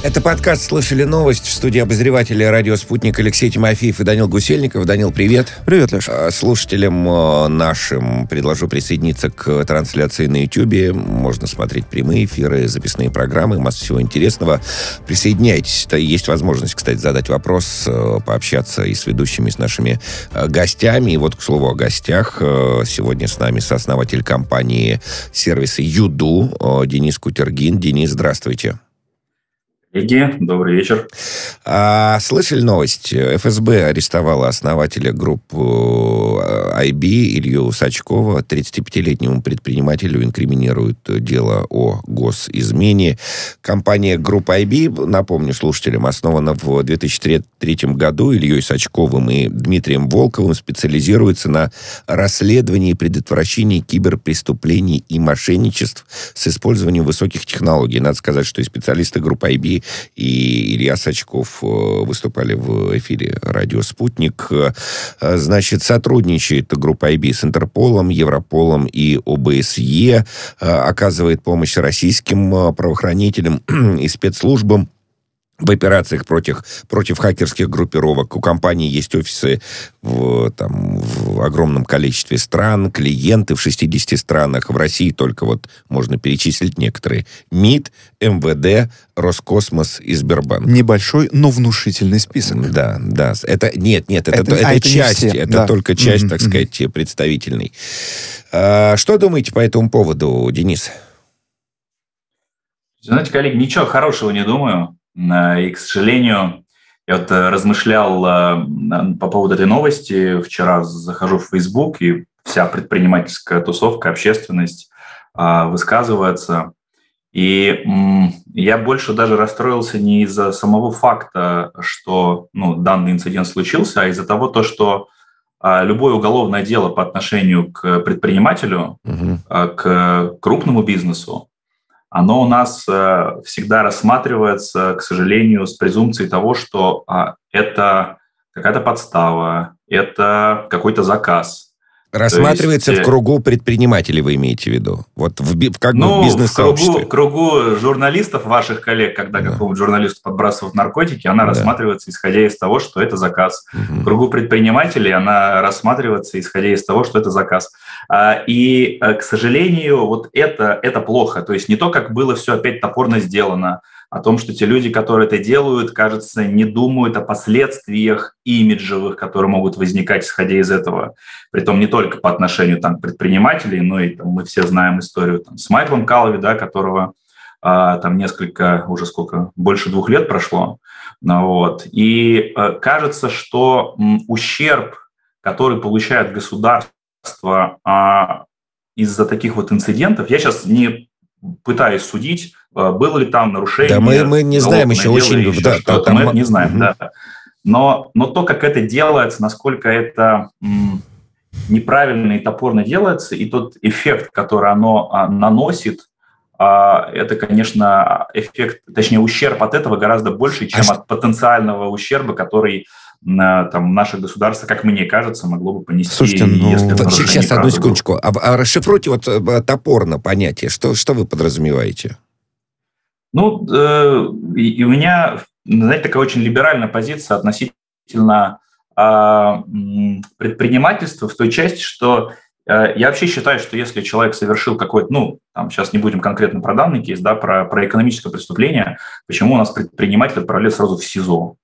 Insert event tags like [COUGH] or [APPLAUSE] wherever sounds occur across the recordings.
Это подкаст «Слышали новость» в студии обозревателя радио «Спутник» Алексей Тимофеев и Данил Гусельников. Данил, привет. Привет, Леша. А, слушателям э, нашим предложу присоединиться к трансляции на YouTube. Можно смотреть прямые эфиры, записные программы, масса всего интересного. Присоединяйтесь. Есть возможность, кстати, задать вопрос, э, пообщаться и с ведущими, и с нашими э, гостями. И вот, к слову, о гостях. Сегодня с нами сооснователь компании сервиса «Юду» Денис Кутергин. Денис, здравствуйте. Коллеги, добрый вечер. А, слышали новость? ФСБ арестовала основателя группы IB Илью Сачкова. 35-летнему предпринимателю инкриминируют дело о госизмене. Компания группа IB, напомню слушателям, основана в 2003 году Ильей Сачковым и Дмитрием Волковым, специализируется на расследовании и предотвращении киберпреступлений и мошенничеств с использованием высоких технологий. Надо сказать, что и специалисты группы IB и Илья Сачков э, выступали в эфире «Радио Спутник». Э, значит, сотрудничает группа IB с Интерполом, Европолом и ОБСЕ, э, оказывает помощь российским правоохранителям [CLEARS THROAT] и спецслужбам в операциях против, против хакерских группировок. У компании есть офисы в, там, в огромном количестве стран, клиенты в 60 странах. В России только вот можно перечислить некоторые. МИД, МВД, Роскосмос и Сбербанк. Небольшой, но внушительный список. Да, да. Это, нет, нет, это, это, это, а это часть, это да. только часть, mm-hmm. так сказать, представительной. А, что думаете по этому поводу, Денис? Знаете, коллеги, ничего хорошего не думаю. И, к сожалению, я вот э, размышлял э, по поводу этой новости. Вчера захожу в Facebook, и вся предпринимательская тусовка, общественность э, высказывается. И я больше даже расстроился не из-за самого факта, что ну, данный инцидент случился, а из-за того, то, что любое уголовное дело по отношению к предпринимателю, угу. к крупному бизнесу, оно у нас э, всегда рассматривается, к сожалению, с презумпцией того, что а, это какая-то подстава, это какой-то заказ – Рассматривается есть, в кругу предпринимателей, вы имеете в виду? Вот в, как ну, в бизнес-сообществе. В кругу, кругу журналистов, ваших коллег, когда да. какому-то журналисту подбрасывают наркотики, она да. рассматривается, исходя из того, что это заказ. Угу. В кругу предпринимателей она рассматривается, исходя из того, что это заказ. А, и, э, к сожалению, вот это, это плохо. То есть не то, как было все опять топорно сделано, о том, что те люди, которые это делают, кажется, не думают о последствиях имиджевых, которые могут возникать, исходя из этого. Притом не только по отношению там, предпринимателей, но и там, мы все знаем историю там, с Майклом Калви, да, которого а, там несколько, уже сколько, больше двух лет прошло. Ну, вот. И а, кажется, что м, ущерб, который получает государство а, из-за таких вот инцидентов, я сейчас не пытаюсь судить, было ли там нарушение. Да, мы, мы не знаем еще очень... Еще да, что там... Мы это не знаем, угу. да. Но, но то, как это делается, насколько это м, неправильно и топорно делается, и тот эффект, который оно а, наносит, а, это, конечно, эффект, точнее, ущерб от этого гораздо больше, чем а от потенциального ущерба, который на, там, наше государство, как мне кажется, могло бы понести. Слушайте, ну... Если Сейчас, одну секундочку. А, а расшифруйте вот э, топорно понятие. Что, что вы подразумеваете? Ну, э, и, у меня, знаете, такая очень либеральная позиция относительно э, предпринимательства в той части, что э, я вообще считаю, что если человек совершил какой-то, ну, там, сейчас не будем конкретно про данный кейс, да, про, про экономическое преступление, почему у нас предприниматель отправляют сразу в СИЗО?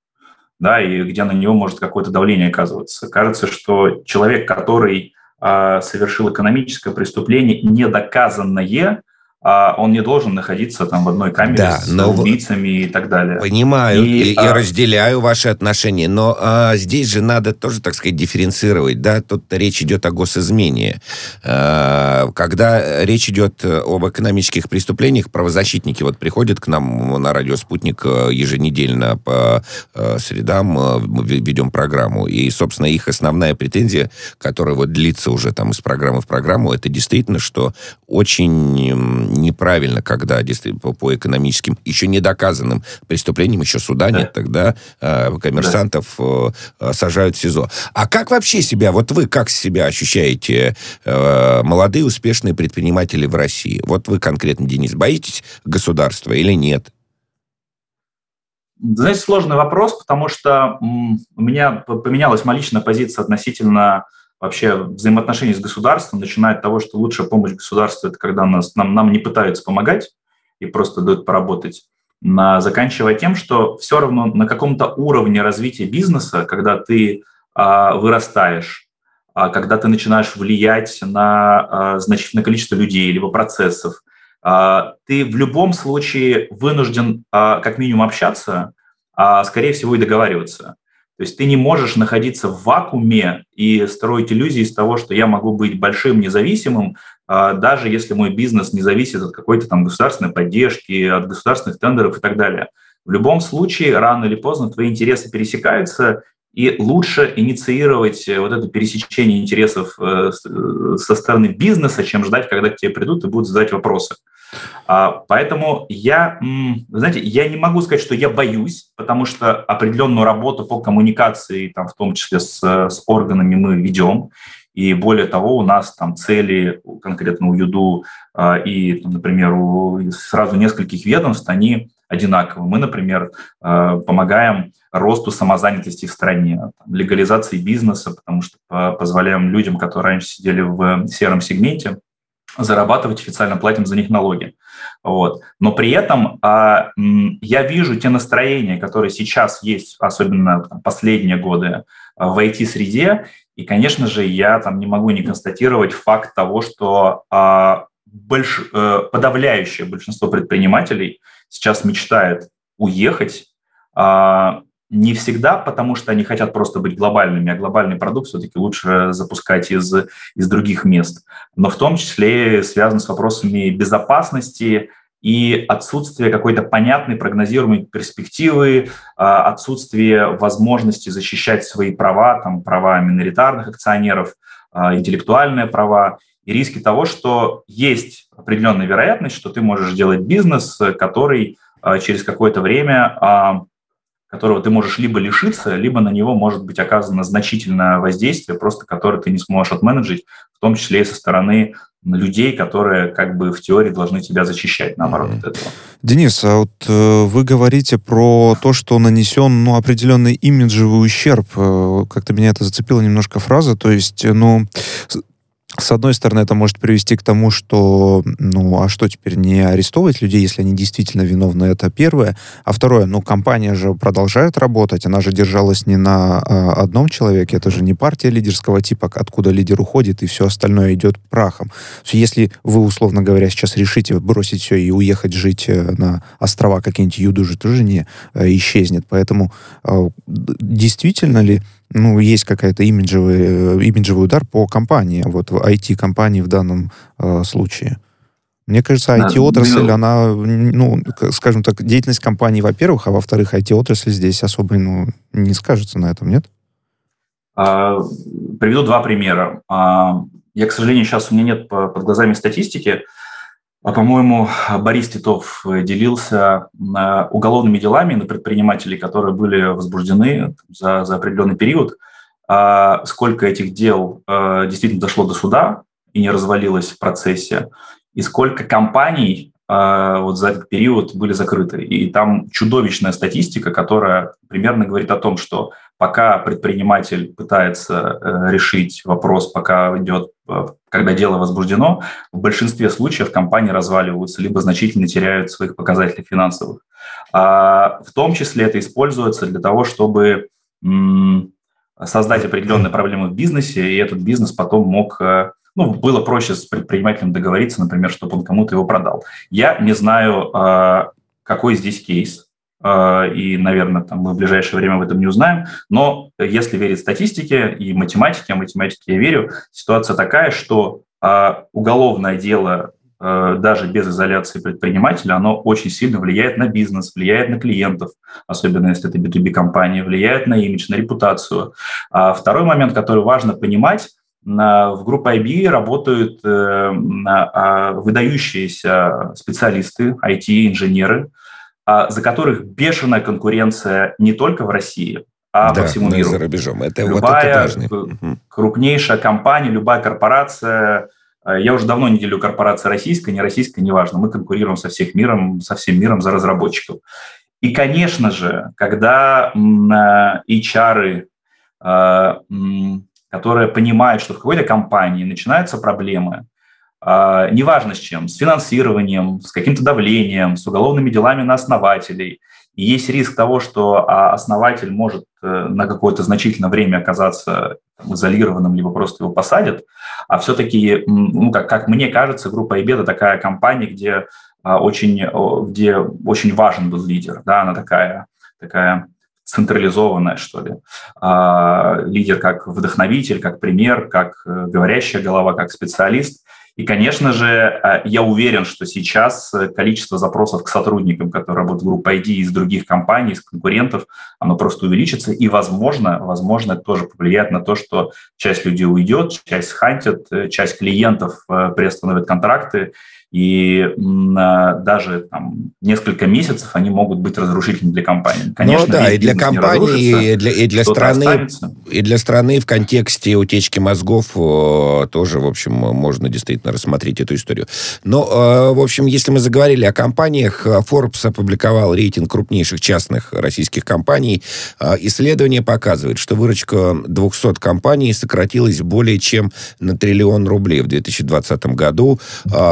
да, и где на него может какое-то давление оказываться. Кажется, что человек, который э, совершил экономическое преступление, недоказанное, а он не должен находиться там в одной камере да, с но... убийцами и так далее. Понимаю и, и, а... разделяю ваши отношения, но а, здесь же надо тоже, так сказать, дифференцировать, да, тут речь идет о госизмене. А, когда речь идет об экономических преступлениях, правозащитники вот приходят к нам на радио «Спутник» э, еженедельно по э, средам, э, ведем программу, и, собственно, их основная претензия, которая вот длится уже там из программы в программу, это действительно, что очень неправильно, когда по, по экономическим, еще не доказанным преступлениям, еще суда да. нет, тогда э, коммерсантов да. э, сажают в СИЗО. А как вообще себя, вот вы как себя ощущаете, э, молодые успешные предприниматели в России? Вот вы конкретно, Денис, боитесь государства или нет? знаете, сложный вопрос, потому что у меня поменялась моя личная позиция относительно вообще взаимоотношений с государством, начиная от того, что лучшая помощь государства – это когда нас, нам, нам не пытаются помогать и просто дают поработать, на, заканчивая тем, что все равно на каком-то уровне развития бизнеса, когда ты а, вырастаешь, а, когда ты начинаешь влиять на а, значительное количество людей либо процессов, а, ты в любом случае вынужден а, как минимум общаться, а скорее всего и договариваться. То есть ты не можешь находиться в вакууме и строить иллюзии из того, что я могу быть большим, независимым, а, даже если мой бизнес не зависит от какой-то там государственной поддержки, от государственных тендеров и так далее. В любом случае, рано или поздно твои интересы пересекаются, и лучше инициировать вот это пересечение интересов э, э, со стороны бизнеса, чем ждать, когда к тебе придут и будут задать вопросы. А, поэтому я, знаете, я не могу сказать, что я боюсь, потому что определенную работу по коммуникации, там, в том числе с, с органами, мы ведем. И более того, у нас там цели конкретно у ЮДУ а, и, например, у сразу нескольких ведомств, они одинаковы. Мы, например, а, помогаем росту самозанятости в стране, легализации бизнеса, потому что позволяем людям, которые раньше сидели в сером сегменте, зарабатывать, официально платим за них налоги. Вот. Но при этом а, я вижу те настроения, которые сейчас есть, особенно там, последние годы а, в IT-среде, и, конечно же, я там не могу не констатировать факт того, что а, больш, а, подавляющее большинство предпринимателей сейчас мечтает уехать, а, не всегда, потому что они хотят просто быть глобальными, а глобальный продукт все-таки лучше запускать из, из других мест. Но в том числе связан с вопросами безопасности и отсутствия какой-то понятной прогнозируемой перспективы, а, отсутствие возможности защищать свои права, там, права миноритарных акционеров, а, интеллектуальные права и риски того, что есть определенная вероятность, что ты можешь делать бизнес, который а, через какое-то время которого ты можешь либо лишиться, либо на него может быть оказано значительное воздействие, просто которое ты не сможешь отменеджить, в том числе и со стороны людей, которые как бы в теории должны тебя защищать, наоборот, mm-hmm. от этого. Денис, а вот э, вы говорите про то, что нанесен ну, определенный имиджевый ущерб. Э, как-то меня это зацепила немножко фраза. То есть, ну, с одной стороны, это может привести к тому, что, ну, а что теперь, не арестовывать людей, если они действительно виновны, это первое. А второе, ну, компания же продолжает работать, она же держалась не на а, одном человеке, это же не партия лидерского типа, откуда лидер уходит, и все остальное идет прахом. Если вы, условно говоря, сейчас решите бросить все и уехать жить э, на острова какие-нибудь Юдужи, тоже не э, исчезнет. Поэтому действительно ли ну, есть какая-то имиджевый, э, имиджевый удар по компании, вот в IT-компании в данном э, случае. Мне кажется, IT-отрасль, она, ну, скажем так, деятельность компании, во-первых, а во-вторых, IT-отрасль здесь особо, ну, не скажется на этом, нет? А, приведу два примера. А, я, к сожалению, сейчас у меня нет под глазами статистики, по-моему, Борис Титов э, делился э, уголовными делами на предпринимателей, которые были возбуждены за, за определенный период. А сколько этих дел э, действительно дошло до суда и не развалилось в процессе, и сколько компаний вот за этот период были закрыты. И там чудовищная статистика, которая примерно говорит о том, что пока предприниматель пытается э, решить вопрос, пока идет, э, когда дело возбуждено, в большинстве случаев компании разваливаются, либо значительно теряют своих показателей финансовых. А в том числе это используется для того, чтобы создать определенные проблемы в бизнесе, и этот бизнес потом мог э, ну, было проще с предпринимателем договориться, например, чтобы он кому-то его продал. Я не знаю, какой здесь кейс, а, и, наверное, там мы в ближайшее время в этом не узнаем. Но если верить статистике и математике, а математике я верю, ситуация такая, что а, уголовное дело а, даже без изоляции предпринимателя, оно очень сильно влияет на бизнес, влияет на клиентов, особенно если это B2B-компания, влияет на имидж, на репутацию. А второй момент, который важно понимать, в группе IB работают э, выдающиеся специалисты, IT-инженеры, а, за которых бешеная конкуренция не только в России, а да, по всему миру. за рубежом. Это, любая вот это крупнейшая компания, любая корпорация, а, я уже давно не делю корпорация российская, не российская, неважно, мы конкурируем со всех миром, со всем миром за разработчиков. И, конечно же, когда HR, которые понимают, что в какой-то компании начинаются проблемы, неважно с чем, с финансированием, с каким-то давлением, с уголовными делами на основателей – и есть риск того, что а, основатель может э, на какое-то значительное время оказаться изолированным, либо просто его посадят. А все-таки, ну, как, как мне кажется, группа это такая компания, где а, очень, где очень важен был лидер. Да, она такая, такая централизованная, что ли. А, лидер как вдохновитель, как пример, как э, говорящая голова, как специалист. И, конечно же, э, я уверен, что сейчас э, количество запросов к сотрудникам, которые работают в группе ID из других компаний, из конкурентов, оно просто увеличится. И, возможно, возможно, это тоже повлияет на то, что часть людей уйдет, часть хантят, э, часть клиентов приостановят контракты, и даже там, несколько месяцев они могут быть разрушительными для компании. Конечно, ну, да, и для компании, и для, и для страны, останется. и для страны в контексте утечки мозгов тоже, в общем, можно действительно рассмотреть эту историю. Но, э, в общем, если мы заговорили о компаниях, э, Forbes опубликовал рейтинг крупнейших частных российских компаний. Э, исследование показывает, что выручка 200 компаний сократилась более чем на триллион рублей в 2020 году.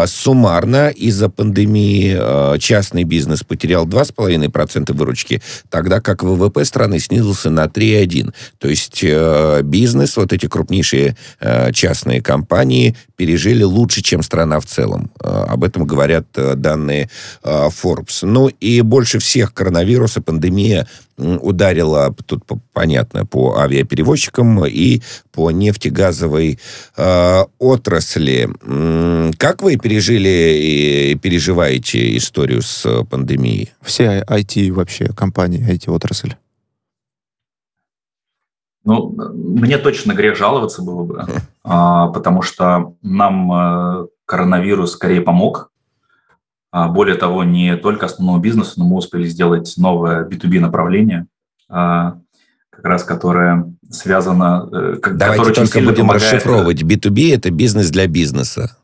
Сумма суммарно из-за пандемии э, частный бизнес потерял 2,5% выручки, тогда как ВВП страны снизился на 3,1%. То есть э, бизнес, вот эти крупнейшие э, частные компании пережили лучше, чем страна в целом. Об этом говорят данные Forbes. Ну и больше всех коронавируса, пандемия ударила, тут понятно, по авиаперевозчикам и по нефтегазовой э, отрасли. Как вы пережили и переживаете историю с пандемией? Все IT вообще, компании, IT-отрасль. Ну, мне точно грех жаловаться было бы, [LAUGHS] а, потому что нам э, коронавирус скорее помог, более того, не только основному бизнесу, но мы успели сделать новое B2B направление, а, как раз которое связано... Э, Давайте которое только будем помогает... расшифровывать. B2B – это бизнес для бизнеса.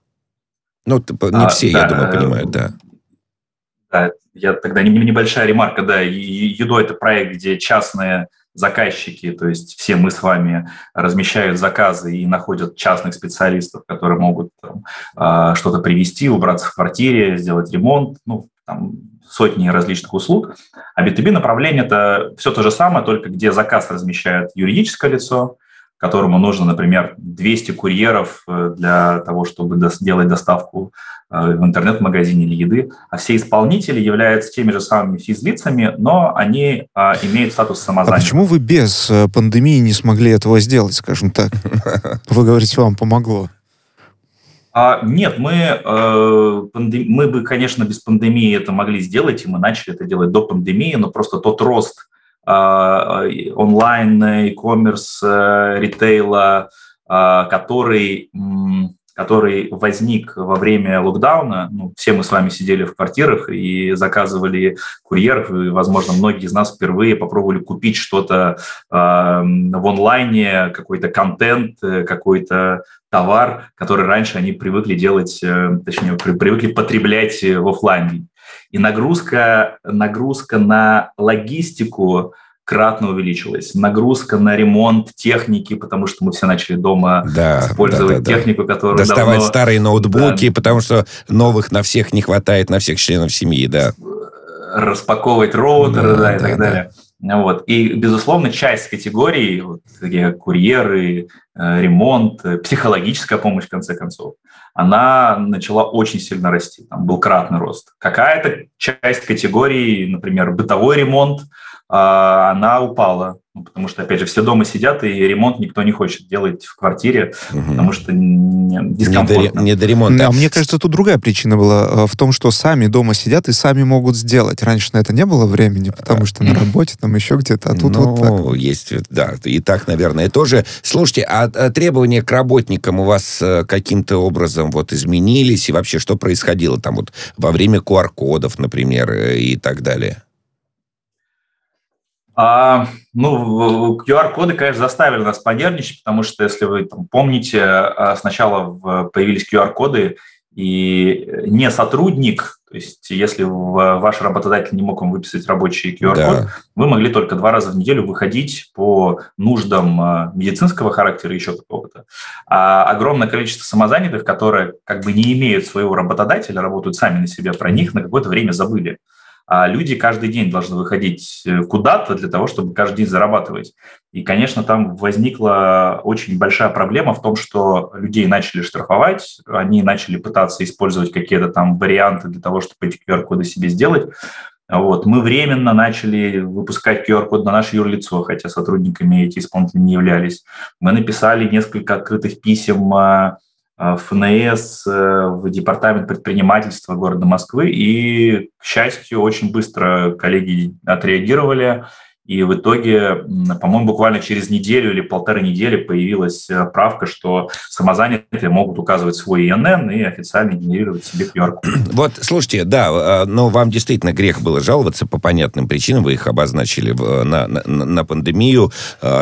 Ну, не а, все, да, я думаю, понимают, да. Да, я тогда небольшая ремарка, да, ЮДО – это проект, где частные заказчики, то есть все мы с вами размещают заказы и находят частных специалистов, которые могут там, а, что-то привести, убраться в квартире, сделать ремонт, ну, там, сотни различных услуг. А B2B направление – это все то же самое, только где заказ размещает юридическое лицо, которому нужно, например, 200 курьеров э, для того, чтобы сделать доставку в интернет-магазине или еды, а все исполнители являются теми же самыми физлицами, но они а, имеют статус самозанятых. А почему вы без э, пандемии не смогли этого сделать, скажем так? [LAUGHS] Вы говорите, вам помогло. А, нет, мы, э, пандем... мы бы, конечно, без пандемии это могли сделать, и мы начали это делать до пандемии, но просто тот рост а, онлайн, e-commerce, э, ритейла, а, который, который возник во время локдауна. Ну, все мы с вами сидели в квартирах и заказывали курьеров, и, возможно, многие из нас впервые попробовали купить что-то в онлайне, какой-то контент, э, какой-то товар, который раньше они привыкли делать, э, точнее, привыкли потреблять в офлайне. И нагрузка, нагрузка на логистику кратно увеличилась. Нагрузка на ремонт техники, потому что мы все начали дома да, использовать да, да, технику, которую Доставать давно... старые ноутбуки, да. потому что новых на всех не хватает, на всех членов семьи, да. Распаковывать роутеры, да, да и да, так да. далее. Вот. И, безусловно, часть категорий, вот, такие курьеры, э, ремонт, э, психологическая помощь, в конце концов, она начала очень сильно расти. Там был кратный рост. Какая-то часть категорий, например, бытовой ремонт, она упала. Ну, потому что, опять же, все дома сидят, и ремонт никто не хочет делать в квартире, угу. потому что дискомфортно. Не до, не до ремонта. А мне кажется, тут другая причина была э, в том, что сами дома сидят и сами могут сделать. Раньше на это не было времени, потому что на работе, там еще где-то, а тут ну, вот так. есть, да, и так, наверное, тоже. Слушайте, а, а требования к работникам у вас э, каким-то образом вот изменились, и вообще что происходило там вот во время QR-кодов, например, э, и так далее? А, ну, QR-коды, конечно, заставили нас понервничать, потому что, если вы там, помните, а, сначала появились QR-коды, И не сотрудник, то есть если ваш работодатель не мог вам выписать рабочий QR-код, да. вы могли только два раза в неделю выходить по нуждам э, медицинского характера еще какого-то. А огромное количество самозанятых, которые как бы не имеют своего работодателя, работают сами на себя, про них на какое-то время забыли а люди каждый день должны выходить э, куда-то для того, чтобы каждый день зарабатывать. И, конечно, там возникла очень большая проблема в том, что людей начали штрафовать, они начали пытаться использовать какие-то там варианты для того, чтобы эти QR-коды себе сделать. Вот. Мы временно начали выпускать QR-код на наше юрлицо, хотя сотрудниками эти исполнители не являлись. Мы написали несколько открытых писем а, ФНС, э, в Департамент предпринимательства города Москвы. И, к счастью, очень быстро коллеги отреагировали. И в итоге, по-моему, буквально через неделю или полторы недели появилась э, правка, что самозанятые могут указывать свой ИНН и официально генерировать себе QR-код. [CLEARS THROAT] Вот, слушайте, да, но вам действительно грех было жаловаться по понятным причинам, вы их обозначили на, на, на пандемию,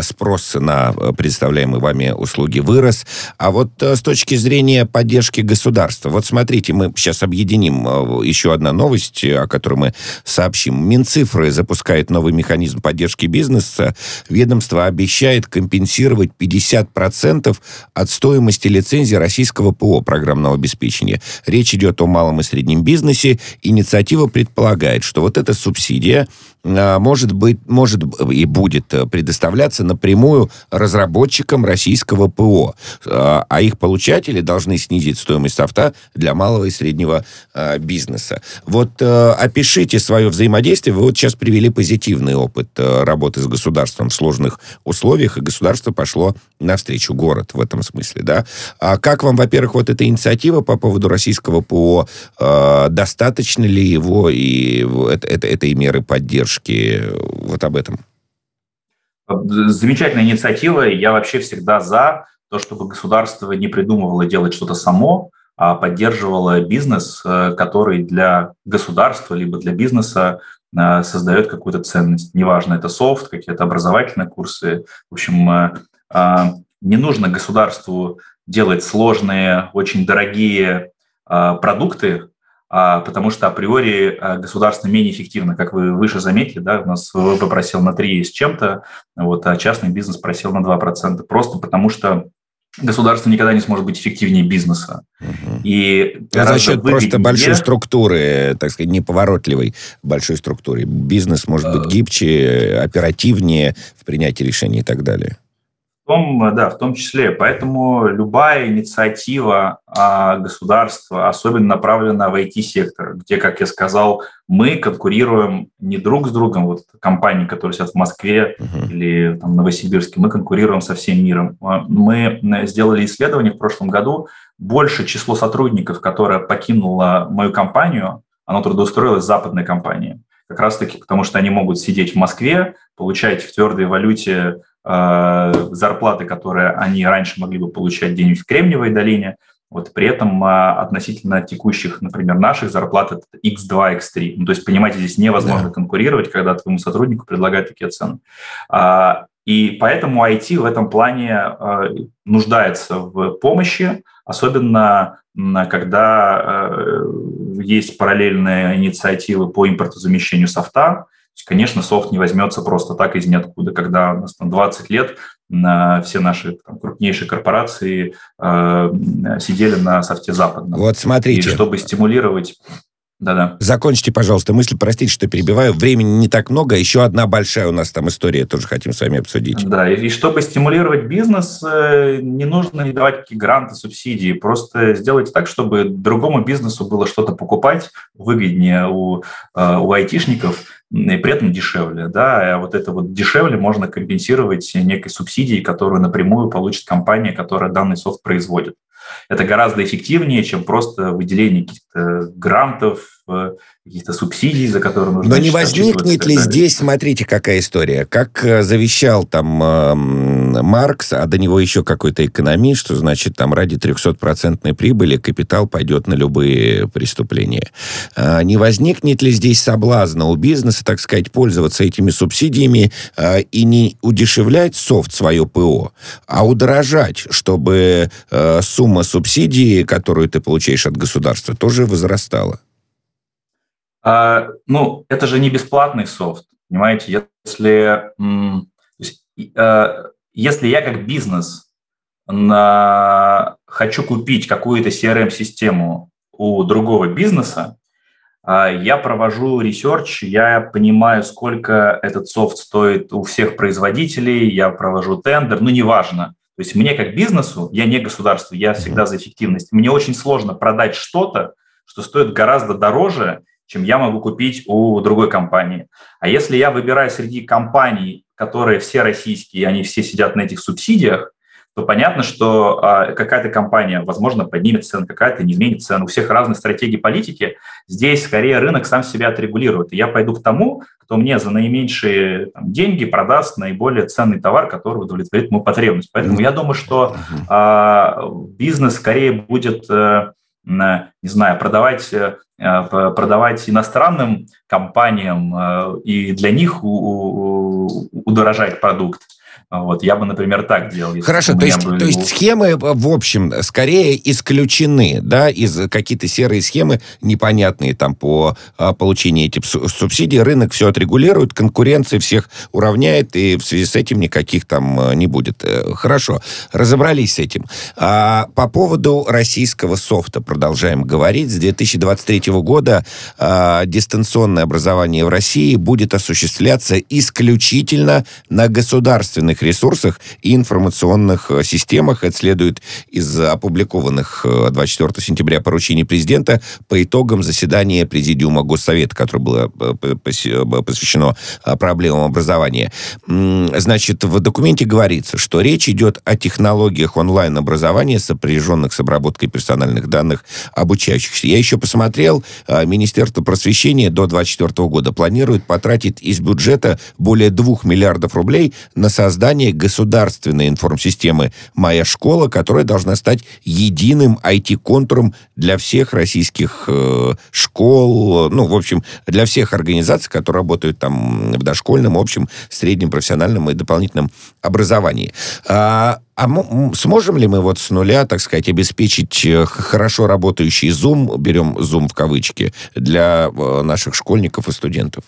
спрос на представляемые вами услуги вырос. А вот с точки зрения поддержки государства, вот смотрите, мы сейчас объединим еще одна новость, о которой мы сообщим. Минцифры запускает новый механизм поддержки поддержки бизнеса ведомство обещает компенсировать 50% от стоимости лицензии российского ПО программного обеспечения. Речь идет о малом и среднем бизнесе. Инициатива предполагает, что вот эта субсидия может быть, может и будет предоставляться напрямую разработчикам российского ПО, а, а их получатели должны снизить стоимость софта для малого и среднего а, бизнеса. Вот опишите свое взаимодействие. Вы вот сейчас привели позитивный опыт работы с государством в сложных условиях, и государство пошло навстречу город в этом смысле, да? А как вам, во-первых, вот эта инициатива по поводу российского ПО, достаточно ли его и это, это, этой меры поддержки? Поддержки вот об этом? Замечательная инициатива. Я вообще всегда за то, чтобы государство не придумывало делать что-то само, а поддерживало бизнес, э, который для государства либо для бизнеса э, создает какую-то ценность. Неважно, это софт, какие-то образовательные курсы. В общем, э, не нужно государству делать сложные, очень дорогие продукты, а, потому что априори а, государство менее эффективно, как вы выше заметили, да, у нас ВВП просел на 3 с чем-то, вот, а частный бизнес просел на 2%, просто потому что государство никогда не сможет быть эффективнее бизнеса. Угу. И а за счет просто большой структуры, так сказать, неповоротливой большой структуры. Бизнес может быть гибче, оперативнее в принятии решений и так далее. В том, да, в том числе. Поэтому любая инициатива а, государства, особенно направленная в IT-сектор, где, как я сказал, мы конкурируем не друг с другом, вот компании, которые сидят в Москве uh-huh. или там, Новосибирске, мы конкурируем со всем миром. А, мы сделали исследование в прошлом году, больше число сотрудников, которое покинуло мою компанию, оно трудоустроилось в западной компании. Как раз-таки потому, что они могут сидеть в Москве, получать в твердой валюте Э, зарплаты, которые они раньше могли бы получать где-нибудь в Кремниевой долине. Вот при этом э, относительно текущих, например, наших зарплат это X2, X3. Ну, то есть, понимаете, здесь невозможно да. конкурировать, когда твоему сотруднику предлагают такие цены. А, и поэтому IT в этом плане э, нуждается в помощи, особенно когда есть параллельные инициативы по импортозамещению софта, Конечно, софт не возьмется просто так из ниоткуда, когда у нас там 20 лет на все наши там, крупнейшие корпорации э, сидели на софте западном. Вот смотрите. И чтобы стимулировать да-да. Закончите, пожалуйста, мысль. Простите, что перебиваю. Времени не так много. Еще одна большая у нас там история тоже хотим с вами обсудить. Да, и чтобы стимулировать бизнес, э, не нужно не давать какие гранты, субсидии. Просто сделайте так, чтобы другому бизнесу было что-то покупать выгоднее у, э, у айтишников и при этом дешевле. Да? А вот это вот дешевле можно компенсировать некой субсидией, которую напрямую получит компания, которая данный софт производит. Это гораздо эффективнее, чем просто выделение каких-то грантов, э, каких-то субсидий, за которые нужно... Но не возникнет ли здесь, смотрите, какая история, как э, завещал там Маркс, а до него еще какой-то экономист, что значит там ради 300-процентной прибыли капитал пойдет на любые преступления. А, не возникнет ли здесь соблазна у бизнеса, так сказать, пользоваться этими субсидиями а, и не удешевлять софт свое ПО, а удорожать, чтобы а, сумма субсидии, которую ты получаешь от государства, тоже возрастала? А, ну, это же не бесплатный софт, понимаете? Если, а, если я как бизнес на, хочу купить какую-то CRM-систему у другого бизнеса, а, я провожу research, я понимаю, сколько этот софт стоит у всех производителей, я провожу тендер, ну, неважно. То есть мне как бизнесу, я не государство, я всегда за эффективность. Мне очень сложно продать что-то, что стоит гораздо дороже, чем я могу купить у другой компании. А если я выбираю среди компаний, которые все российские, они все сидят на этих субсидиях, то понятно, что а, какая-то компания, возможно, поднимет цену, какая-то не изменит цену. У всех разные стратегии политики. Здесь скорее рынок сам себя отрегулирует. И я пойду к тому, кто мне за наименьшие там, деньги продаст наиболее ценный товар, который удовлетворит мою потребность. Поэтому я думаю, что а, бизнес скорее будет э, не знаю, продавать, э, продавать иностранным компаниям э, и для них удорожать продукт, вот, я бы, например, так делал. Хорошо, то есть, были... то есть схемы, в общем, скорее исключены, да, из какие-то серые схемы непонятные там по а, получению этих субсидий. Рынок все отрегулирует, конкуренция всех уравняет, и в связи с этим никаких там а, не будет. Э, хорошо, разобрались с этим. А, по поводу российского софта продолжаем говорить. С 2023 года а, дистанционное образование в России будет осуществляться исключительно на государственных человеческих ресурсах и информационных э, системах. Это следует из опубликованных 24 э, сентября поручений президента по итогам заседания Президиума Госсовета, которое было э, посвящено проблемам образования. Значит, в документе говорится, что речь идет о технологиях онлайн-образования, сопряженных с обработкой персональных данных обучающихся. Я еще посмотрел, Министерство просвещения до 2024 года планирует потратить из бюджета более 2 миллиардов рублей на создание создание государственной информсистемы «Моя школа», которая должна стать единым IT-контуром для всех российских э, школ, ну, в общем, для всех организаций, которые работают там в дошкольном, общем, среднем, профессиональном и дополнительном образовании. А, а сможем ли мы вот с нуля, так сказать, обеспечить э, хорошо работающий Zoom, берем Zoom в кавычки, для э, наших школьников и студентов?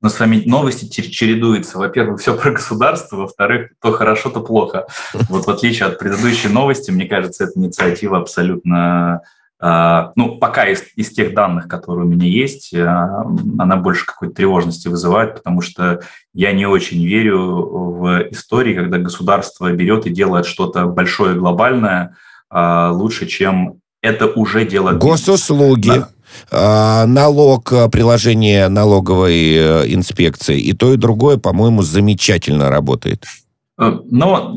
Но с вами новости чередуются. Во-первых, все про государство, во-вторых, то хорошо, то плохо. Вот в отличие от предыдущей новости, мне кажется, эта инициатива абсолютно Uh, ну, пока из, из тех данных, которые у меня есть, uh, она больше какой-то тревожности вызывает, потому что я не очень верю в истории, когда государство берет и делает что-то большое, глобальное, uh, лучше, чем это уже делает. Госуслуги. Да. А, налог, а, приложение налоговой э, инспекции, и то, и другое, по-моему, замечательно работает. Э, но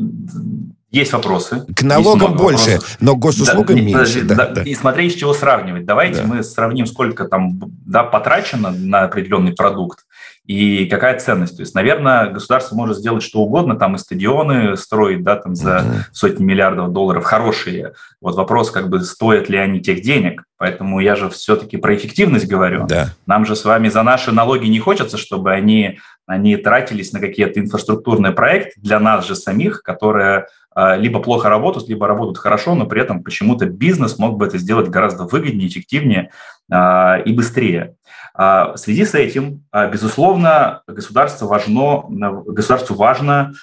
есть вопросы. К налогам больше, вопросов. но госуслугам да, меньше. да, да, да. И смотри, с чего сравнивать. Давайте да. мы сравним, сколько там да, потрачено на определенный продукт, и какая ценность. То есть, наверное, государство может сделать что угодно, там и стадионы строить, да, там за uh-huh. сотни миллиардов долларов хорошие. Вот вопрос, как бы, стоят ли они тех денег. Поэтому я же все-таки про эффективность говорю. Да. Нам же с вами за наши налоги не хочется, чтобы они, они тратились на какие-то инфраструктурные проекты для нас же самих, которые а, либо плохо работают, либо работают хорошо, но при этом почему-то бизнес мог бы это сделать гораздо выгоднее, эффективнее а, и быстрее. А, в связи с этим, безусловно, государство важно, государству важно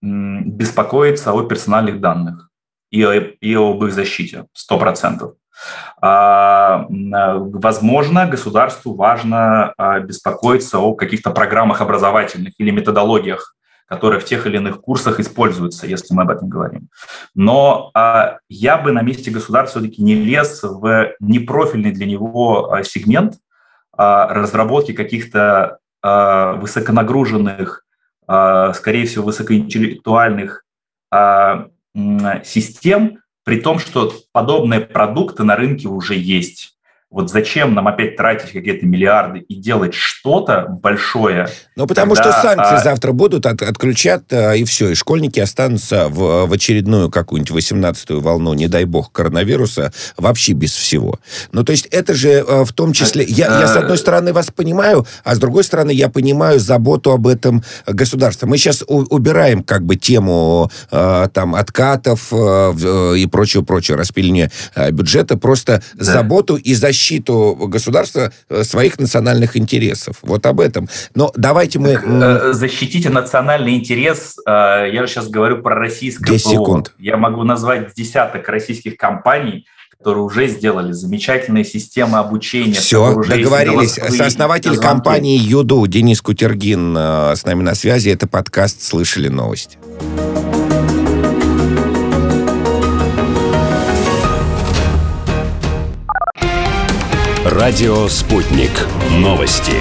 беспокоиться о персональных данных и, и об их защите, 100%. Возможно, государству важно беспокоиться о каких-то программах образовательных или методологиях, которые в тех или иных курсах используются, если мы об этом говорим. Но а, я бы на месте государства все-таки не лез в непрофильный для него а, сегмент а, разработки каких-то а, высоконагруженных, а, скорее всего, высокоинтеллектуальных а, систем, при том, что подобные продукты на рынке уже есть. Вот зачем нам опять тратить какие-то миллиарды и делать что-то большое? Ну, потому когда, что санкции а... завтра будут, от, отключат, а, и все, и школьники останутся в, в очередную какую-нибудь 18-ю волну, не дай бог, коронавируса, вообще без всего. Ну, то есть это же а, в том числе... Я, я, с одной стороны, вас понимаю, а с другой стороны, я понимаю заботу об этом государства. Мы сейчас убираем как бы тему а, там откатов и прочего-прочего, распиления бюджета, просто да. заботу и защиту защиту государства э, своих национальных интересов. Вот об этом. Но давайте мы... Э, защитите национальный интерес. Э, я же сейчас говорю про российское 10 секунд. Я могу назвать десяток российских компаний, которые уже сделали замечательные системы обучения. Все, договорились. Сооснователь компании «Юду» Денис Кутергин с нами на связи. Это подкаст «Слышали новости». Радио «Спутник». Новости.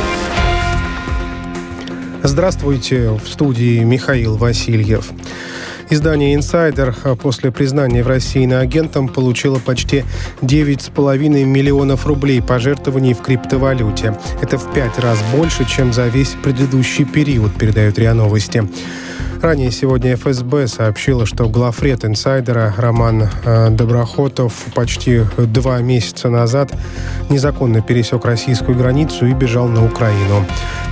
Здравствуйте. В студии Михаил Васильев. Издание «Инсайдер» после признания в России агентом получило почти 9,5 миллионов рублей пожертвований в криптовалюте. Это в пять раз больше, чем за весь предыдущий период, передают РИА Новости. Ранее сегодня ФСБ сообщила, что главред инсайдера Роман э, Доброхотов почти два месяца назад незаконно пересек российскую границу и бежал на Украину.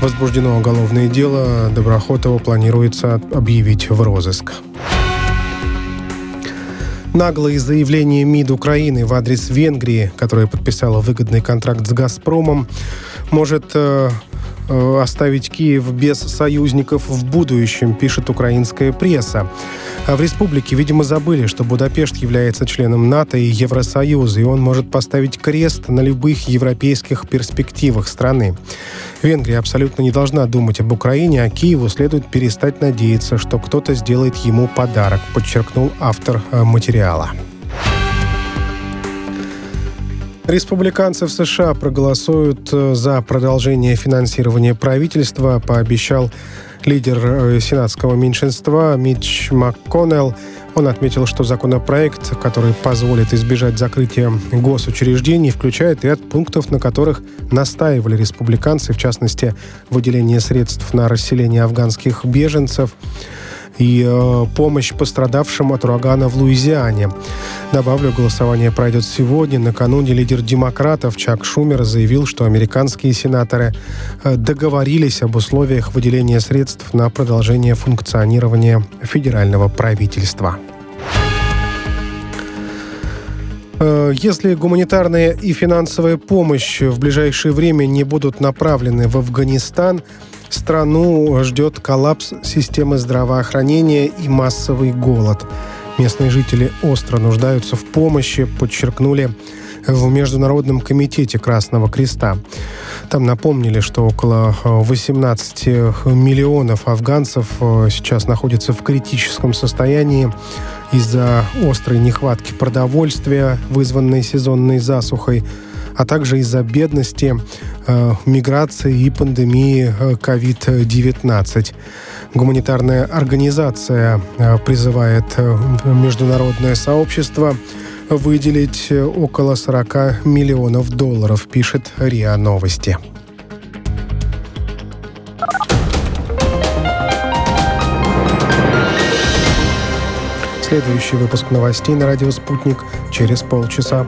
Возбуждено уголовное дело. Доброхотова планируется объявить в розыск. Наглые заявления МИД Украины в адрес Венгрии, которая подписала выгодный контракт с «Газпромом», может э, Э, оставить Киев без союзников в будущем, пишет украинская пресса. А в республике, видимо, забыли, что Будапешт является членом НАТО и Евросоюза, и он может поставить крест на любых европейских перспективах страны. Венгрия абсолютно не должна думать об Украине, а Киеву следует перестать надеяться, что кто-то сделает ему подарок, подчеркнул автор э, материала. Республиканцы в США проголосуют э, за продолжение финансирования правительства, пообещал лидер э, сенатского меньшинства Митч МакКоннелл. Он отметил, что законопроект, который позволит избежать закрытия госучреждений, включает ряд пунктов, на которых настаивали республиканцы, в частности, выделение средств на расселение афганских беженцев, и э, помощь пострадавшим от урагана в Луизиане. Добавлю, голосование пройдет сегодня. Накануне лидер демократов Чак Шумер заявил, что американские сенаторы э, договорились об условиях выделения средств на продолжение функционирования федерального правительства. Э, если гуманитарная и финансовая помощь в ближайшее время не будут направлены в Афганистан, страну ждет коллапс системы здравоохранения и массовый голод. Местные жители остро нуждаются в помощи, подчеркнули в Международном комитете Красного Креста. Там напомнили, что около 18 миллионов афганцев э, сейчас находятся в критическом состоянии из-за острой нехватки продовольствия, вызванной сезонной засухой, а также из-за бедности, э, миграции и пандемии COVID-19. Э, Гуманитарная организация э, призывает э, международное сообщество выделить около 40 миллионов долларов, пишет РИА Новости. Следующий выпуск новостей на радио «Спутник» через полчаса.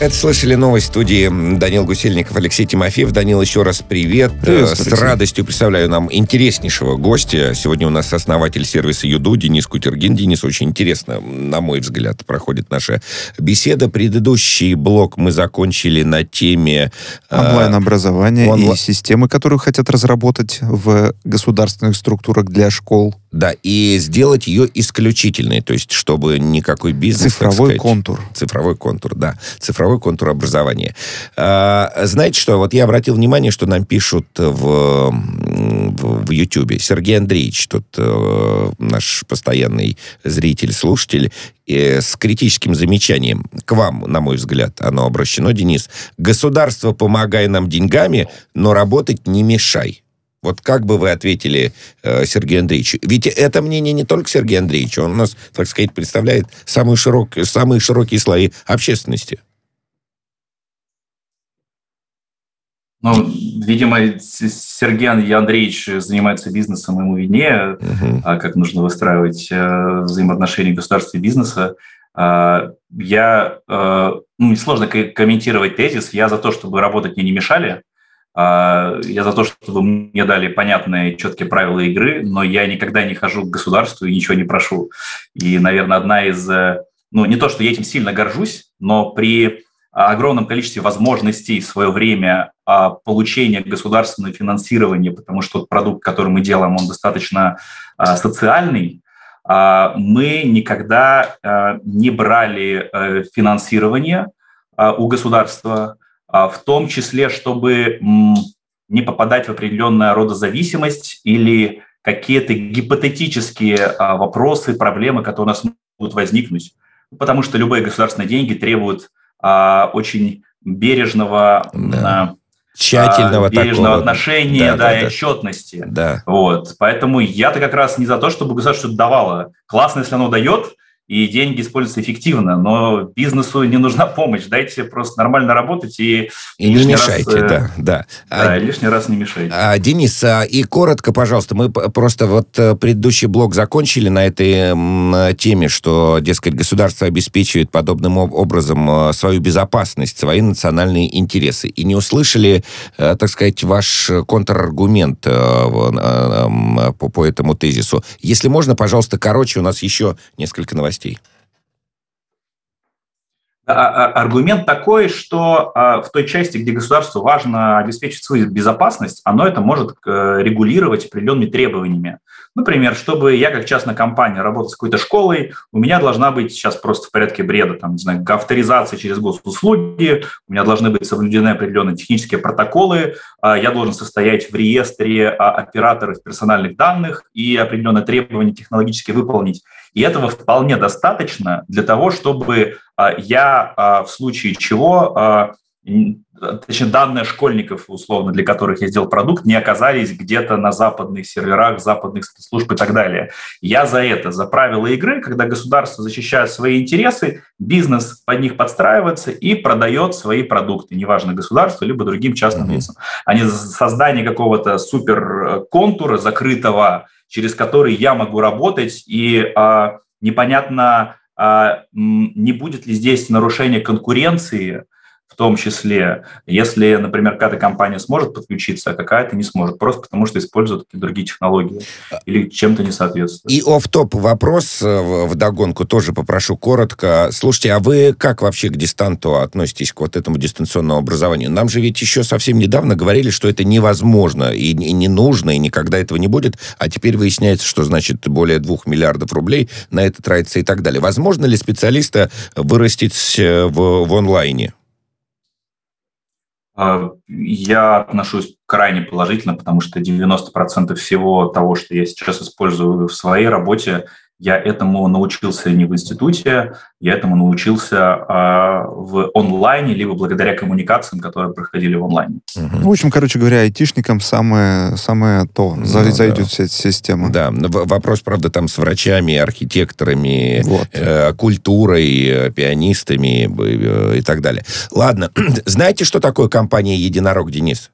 Это слышали новость студии Данил Гусельников, Алексей Тимофеев. Данил, еще раз привет. С радостью представляю нам интереснейшего гостя. Сегодня у нас основатель сервиса Юду Денис Кутергин. Денис, очень интересно, на мой взгляд, проходит наша беседа. Предыдущий блок мы закончили на теме... А, Онлайн-образования онлайн... и системы, которые хотят разработать в государственных структурах для школ. Да, и сделать ее исключительной, то есть чтобы никакой бизнес... Цифровой сказать, контур. Цифровой контур, да. Цифровой контур образования. А, знаете что, вот я обратил внимание, что нам пишут в, в, YouTube. Сергей Андреевич, тут э, наш постоянный зритель, слушатель, э, с критическим замечанием к вам, на мой взгляд, оно обращено, Денис. Государство, помогай нам деньгами, но работать не мешай. Вот как бы вы ответили э, Сергею Андреевичу? Ведь это мнение не только Сергея Андреевича, он у нас, так сказать, представляет самые, широк, самые широкие слои общественности. Ну, видимо, Сергей Андреевич занимается бизнесом, ему виднее, угу. как нужно выстраивать э, взаимоотношения государства и бизнеса. А, я, э, ну, сложно комментировать тезис, я за то, чтобы работать мне не мешали, я за то, чтобы мне дали понятные, четкие правила игры, но я никогда не хожу к государству и ничего не прошу. И, наверное, одна из... Э, ну, не то, что я этим сильно горжусь, но при огромном количестве возможностей в свое время а, получения государственного финансирования, потому что продукт, который мы делаем, он достаточно а, социальный, мы никогда не брали э, финансирование у государства, а, в том числе, чтобы не попадать в определенная родозависимость или какие-то гипотетические а, вопросы, проблемы, которые у нас могут возникнуть. Потому что любые государственные деньги требуют а, очень бережного, да. тщательного бережного такого. отношения, да, да, да, и отчетности. Да. Вот. Поэтому я-то как раз не за то, чтобы государство давало. Классно, если оно дает, и деньги используются эффективно, но бизнесу не нужна помощь. Дайте просто нормально работать и... И не мешайте, раз, э, да, да. Да, а, лишний раз не мешайте. А, Денис, а, и коротко, пожалуйста, мы просто вот э, предыдущий блок закончили на этой теме, что, дескать, государство обеспечивает подобным образом э, свою безопасность, свои национальные интересы. И не услышали, так сказать, ваш контраргумент по, по этому тезису. Если можно, пожалуйста, короче, у нас еще несколько новостей новостей? А, а, аргумент такой, что а, в той части, где государству важно обеспечить свою безопасность, оно это может э, регулировать определенными требованиями. Например, чтобы я как частная компания работал с какой-то школой, у меня должна быть сейчас просто в порядке бреда, там, не знаю, авторизация через госуслуги, у меня должны быть соблюдены определенные технические протоколы, я должен состоять в реестре операторов персональных данных и определенные требования технологически выполнить. И этого вполне достаточно для того, чтобы а, я а, в случае чего а, точнее, данные школьников, условно, для которых я сделал продукт, не оказались где-то на западных серверах, западных спецслужб и так далее. Я за это, за правила игры, когда государство защищает свои интересы, бизнес под них подстраивается и продает свои продукты, неважно, государству, либо другим частным mm-hmm. лицам. А не создание какого-то супер контура закрытого, через который я могу работать, и а, непонятно, а, не будет ли здесь нарушение конкуренции, в том числе, если, например, какая-то компания сможет подключиться, а какая-то не сможет, просто потому что используют какие-то другие технологии или чем-то не соответствует. И оф-топ вопрос э, в догонку тоже попрошу коротко. Слушайте, а вы как вообще к дистанту относитесь, к вот этому дистанционному образованию? Нам же ведь еще совсем недавно говорили, что это невозможно и не нужно, и никогда этого не будет, а теперь выясняется, что, значит, более двух миллиардов рублей на это тратится и так далее. Возможно ли специалиста вырастить э, в, в онлайне? А, я отношусь крайне положительно, потому что 90% всего того, что я сейчас использую в своей работе, я этому научился не в институте, я этому научился э, в онлайне, либо благодаря коммуникациям, которые проходили в онлайне. Угу. В общем, короче говоря, айтишникам самое, самое то, ну, зайдет да. вся эта система. Да, вопрос, правда, там с врачами, архитекторами, вот. э, культурой, э, пианистами э, и так далее. Ладно, [CLEARS THROAT] знаете, что такое компания «Единорог», Денис?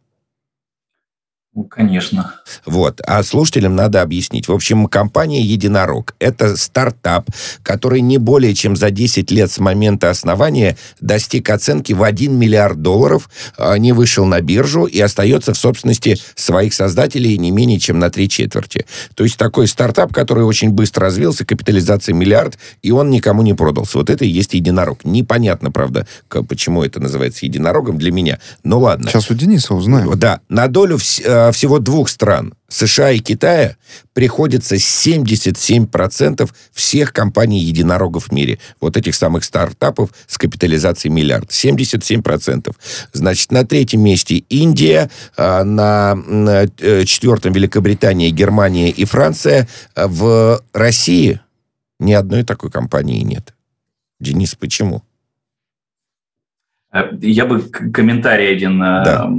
Ну, конечно. Вот. А слушателям надо объяснить. В общем, компания «Единорог» — это стартап, который не более чем за 10 лет с момента основания достиг оценки в 1 миллиард долларов, а, не вышел на биржу и остается в собственности своих создателей не менее чем на три четверти. То есть такой стартап, который очень быстро развился, капитализация миллиард, и он никому не продался. Вот это и есть «Единорог». Непонятно, правда, почему это называется «Единорогом» для меня. Ну ладно. Сейчас у Дениса узнаем. Да. На долю... Вс- э, всего двух стран, США и Китая, приходится 77% всех компаний-единорогов в мире. Вот этих самых стартапов с капитализацией миллиард. 77%. Значит, на третьем месте Индия, на, на э, четвертом Великобритания, Германия и Франция. В России ни одной такой компании нет. Денис, почему? Э, я бы комментарий один э, да.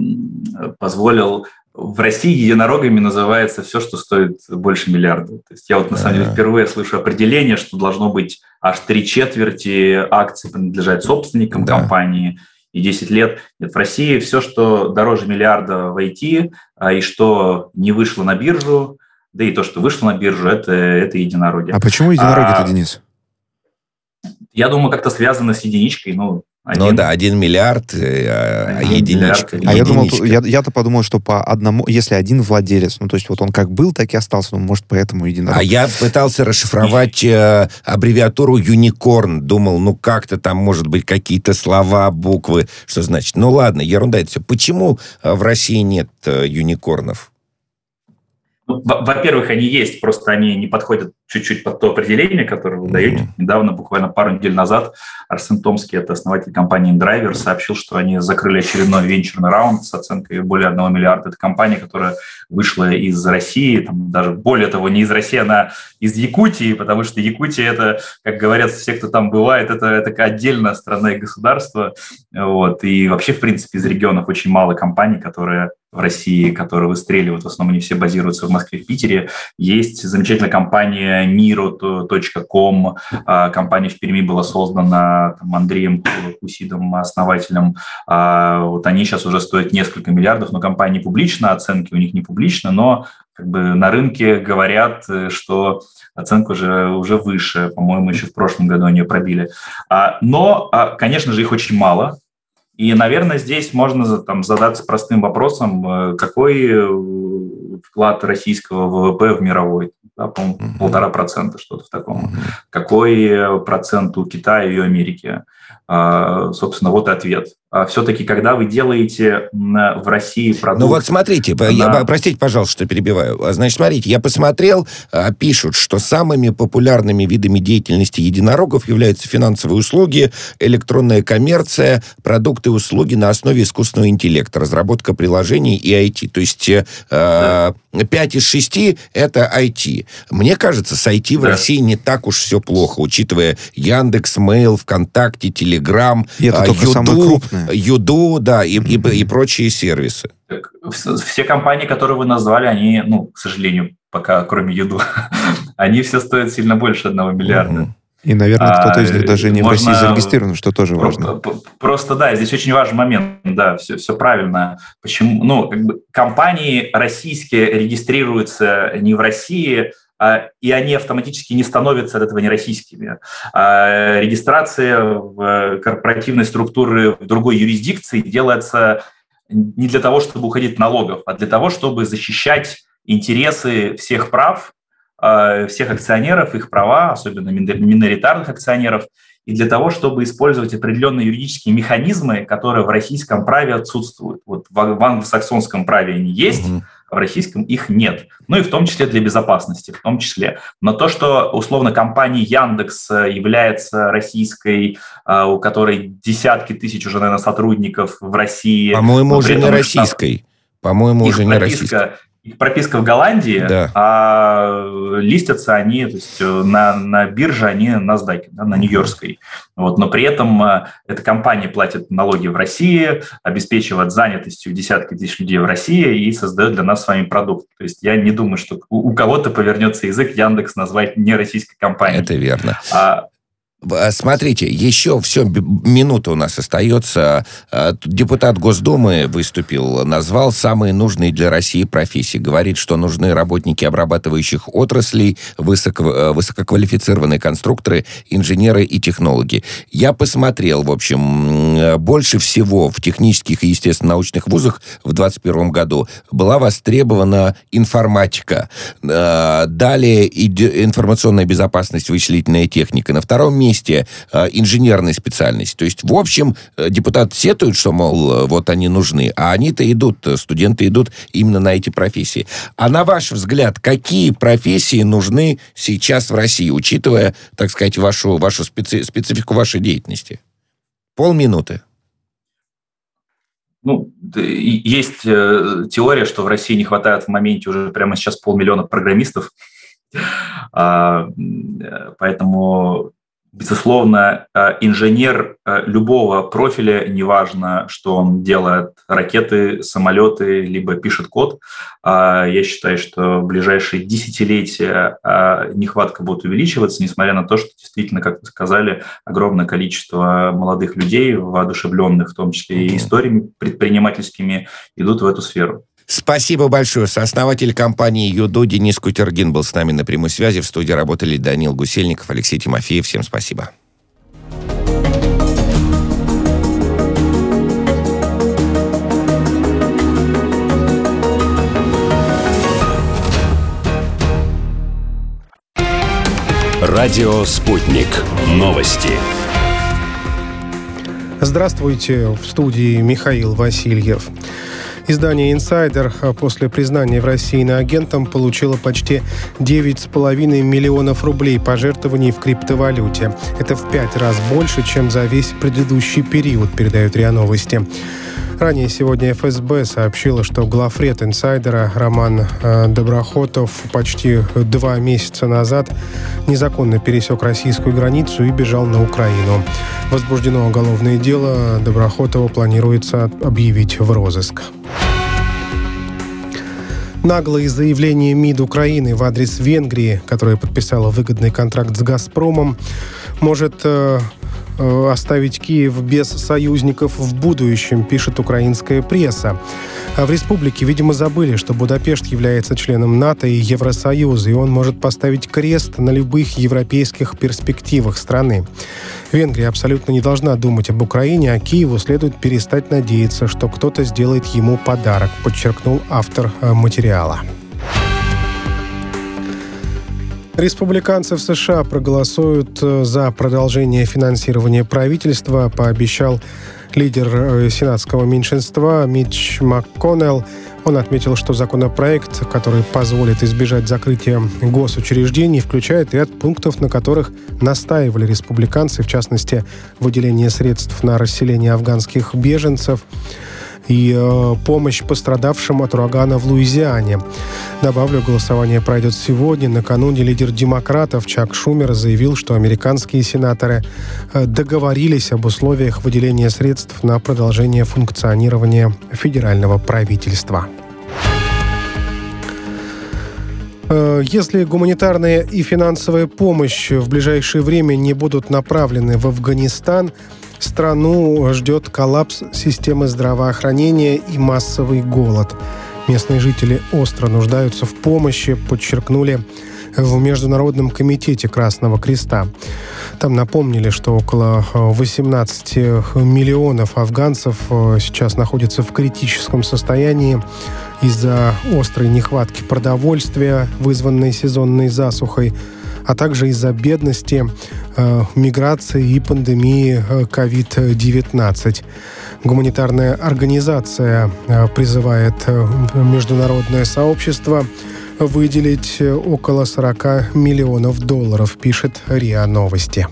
позволил. В России единорогами называется все, что стоит больше миллиарда. То есть я вот на самом деле впервые слышу определение, что должно быть аж три четверти акций принадлежать собственникам да. компании и 10 лет. Нет, в России все, что дороже миллиарда в IT, а, и что не вышло на биржу, да и то, что вышло на биржу, это, это единороги. А почему единороги-то, а, Денис? Я думаю, как-то связано с единичкой. Ну, один. Ну да, один миллиард, э, а единичка. А я думал, я, я-то подумал, что по одному, если один владелец, ну то есть вот он как был, так и остался, ну может поэтому единорог. А я пытался расшифровать э, аббревиатуру юникорн, думал, ну как-то там может быть какие-то слова, буквы, что значит. Ну ладно, ерунда это все. Почему э, в России нет э, юникорнов? Во-первых, они есть, просто они не подходят чуть-чуть под то определение, которое вы даете. Mm-hmm. Недавно, буквально пару недель назад, Арсен Томский, это основатель компании Driver, сообщил, что они закрыли очередной венчурный раунд с оценкой более 1 миллиарда. Это компания, которая вышла из России, там, даже более того, не из России, она из Якутии, потому что Якутия это, как говорят все, кто там бывает, это, это отдельная страна и государство. Вот. И вообще, в принципе, из регионов очень мало компаний, которые в России, которые выстреливают, в основном они все базируются в Москве, в Питере. Есть замечательная компания Miro.com, а, компания в Перми была создана там, Андреем Кусидом, основателем. А, вот они сейчас уже стоят несколько миллиардов, но компания не публична, оценки у них не публичны, но как бы на рынке говорят, что оценка уже, уже выше, по-моему, еще в прошлом году они ее пробили. А, но, конечно же, их очень мало, и, наверное, здесь можно там, задаться простым вопросом, э, какой э, вклад российского ВВП в мировой? Да, по-моему, полтора процента, что-то в таком. Какой процент у Китая и у Америки? А, собственно, вот ответ. А все-таки, когда вы делаете в России продукт... Ну вот смотрите, на... я, простите, пожалуйста, что перебиваю. А, значит, смотрите, я посмотрел, пишут, что самыми популярными видами деятельности единорогов являются финансовые услуги, электронная коммерция, продукты и услуги на основе искусственного интеллекта, разработка приложений и IT. То есть э, да. 5 из 6 это IT. Мне кажется, с IT да. в России не так уж все плохо, учитывая Яндекс, Mail, ВКонтакте, Телеграм, Юду, Юду, да, и, и, и прочие сервисы. Все компании, которые вы назвали, они, ну, к сожалению, пока кроме Юду, [LAUGHS] они все стоят сильно больше одного миллиарда. И, наверное, кто-то из них а, даже не Можно... в России зарегистрирован, что тоже важно. Просто, да, здесь очень важный момент, да, все, все правильно. Почему, ну, как бы компании российские регистрируются не в России, а, и они автоматически не становятся от этого не российскими. А регистрация в корпоративной структуры в другой юрисдикции делается не для того, чтобы уходить налогов, а для того, чтобы защищать интересы всех прав Э, всех акционеров, их права, особенно миноритарных акционеров, и для того, чтобы использовать определенные юридические механизмы, которые в российском праве отсутствуют. Вот в англосаксонском праве они есть. В российском их нет. Ну и в том числе для безопасности, в том числе. Но то, что условно компания Яндекс э, является российской, э, у которой десятки тысяч уже, наверное, сотрудников в России. По-моему, уже не российской. По-моему, уже не российской их прописка в Голландии, да. а листятся они, то есть э, на, на бирже они на NASDAQ, да, на Нью-Йоркской. Вот, но при этом э, эта компания платит налоги в России, обеспечивает занятостью десятки тысяч людей в России и создает для нас с вами продукт. То есть я не думаю, что у, у кого-то повернется язык Яндекс назвать не российской компанией. Это верно. А, Э, смотрите, еще все, минута у нас остается. Э, депутат Госдумы выступил, назвал самые нужные для России профессии. Говорит, что нужны работники обрабатывающих отраслей, высоко, э, высококвалифицированные конструкторы, инженеры и технологи. Я посмотрел, в общем, больше всего в технических и естественно-научных вузах в 2021 году была востребована информатика. Далее информационная безопасность, вычислительная техника. На втором месте месте э, инженерной специальности. То есть, в общем, э, депутаты сетуют, что, мол, вот они нужны, а они-то идут, студенты идут именно на эти профессии. А на ваш взгляд, какие профессии нужны сейчас в России, учитывая, так сказать, вашу, вашу специ, специфику вашей деятельности? Полминуты. Ну, есть теория, что в России не хватает в моменте уже прямо сейчас полмиллиона программистов. А, поэтому Безусловно, э, инженер э, любого профиля, неважно, что он делает ракеты, самолеты, либо пишет код, а, я считаю, что в ближайшие десятилетия э, нехватка будет увеличиваться, несмотря на то, что действительно, как вы сказали, огромное количество молодых людей, воодушевленных, в том числе и историями предпринимательскими, идут в эту сферу. Спасибо большое. Сооснователь компании «Юдо» Денис Кутергин был с нами на прямой связи. В студии работали Данил Гусельников, Алексей Тимофеев. Всем спасибо. Радио «Спутник». Новости. Здравствуйте. В студии Михаил Васильев. Издание «Инсайдер» после признания в России иноагентом получило почти 9,5 миллионов рублей пожертвований в криптовалюте. Это в пять раз больше, чем за весь предыдущий период, передают РИА Новости. Ранее сегодня ФСБ сообщила, что главред инсайдера Роман э, Доброхотов почти два месяца назад незаконно пересек российскую границу и бежал на Украину. Возбуждено уголовное дело. Доброхотова планируется объявить в розыск. Наглые заявления МИД Украины в адрес Венгрии, которая подписала выгодный контракт с «Газпромом», может э, оставить Киев без союзников в будущем, пишет украинская пресса. А в республике, видимо, забыли, что Будапешт является членом НАТО и Евросоюза, и он может поставить крест на любых европейских перспективах страны. Венгрия абсолютно не должна думать об Украине, а Киеву следует перестать надеяться, что кто-то сделает ему подарок, подчеркнул автор э, материала. Республиканцы в США проголосуют э, за продолжение финансирования правительства, пообещал лидер э, сенатского меньшинства Митч МакКоннелл. Он отметил, что законопроект, который позволит избежать закрытия госучреждений, включает ряд пунктов, на которых настаивали республиканцы, в частности, выделение средств на расселение афганских беженцев, и э, помощь пострадавшим от урагана в Луизиане. Добавлю, голосование пройдет сегодня. Накануне лидер демократов Чак Шумер заявил, что американские сенаторы э, договорились об условиях выделения средств на продолжение функционирования федерального правительства. Э, если гуманитарная и финансовая помощь в ближайшее время не будут направлены в Афганистан, Страну ждет коллапс системы здравоохранения и массовый голод. Местные жители остро нуждаются в помощи, подчеркнули в Международном комитете Красного Креста. Там напомнили, что около 18 миллионов афганцев э, сейчас находятся в критическом состоянии из-за острой нехватки продовольствия, вызванной сезонной засухой, а также из-за бедности, э, миграции и пандемии COVID-19. Э, Гуманитарная организация э, призывает международное сообщество выделить около 40 миллионов долларов, пишет РИА Новости.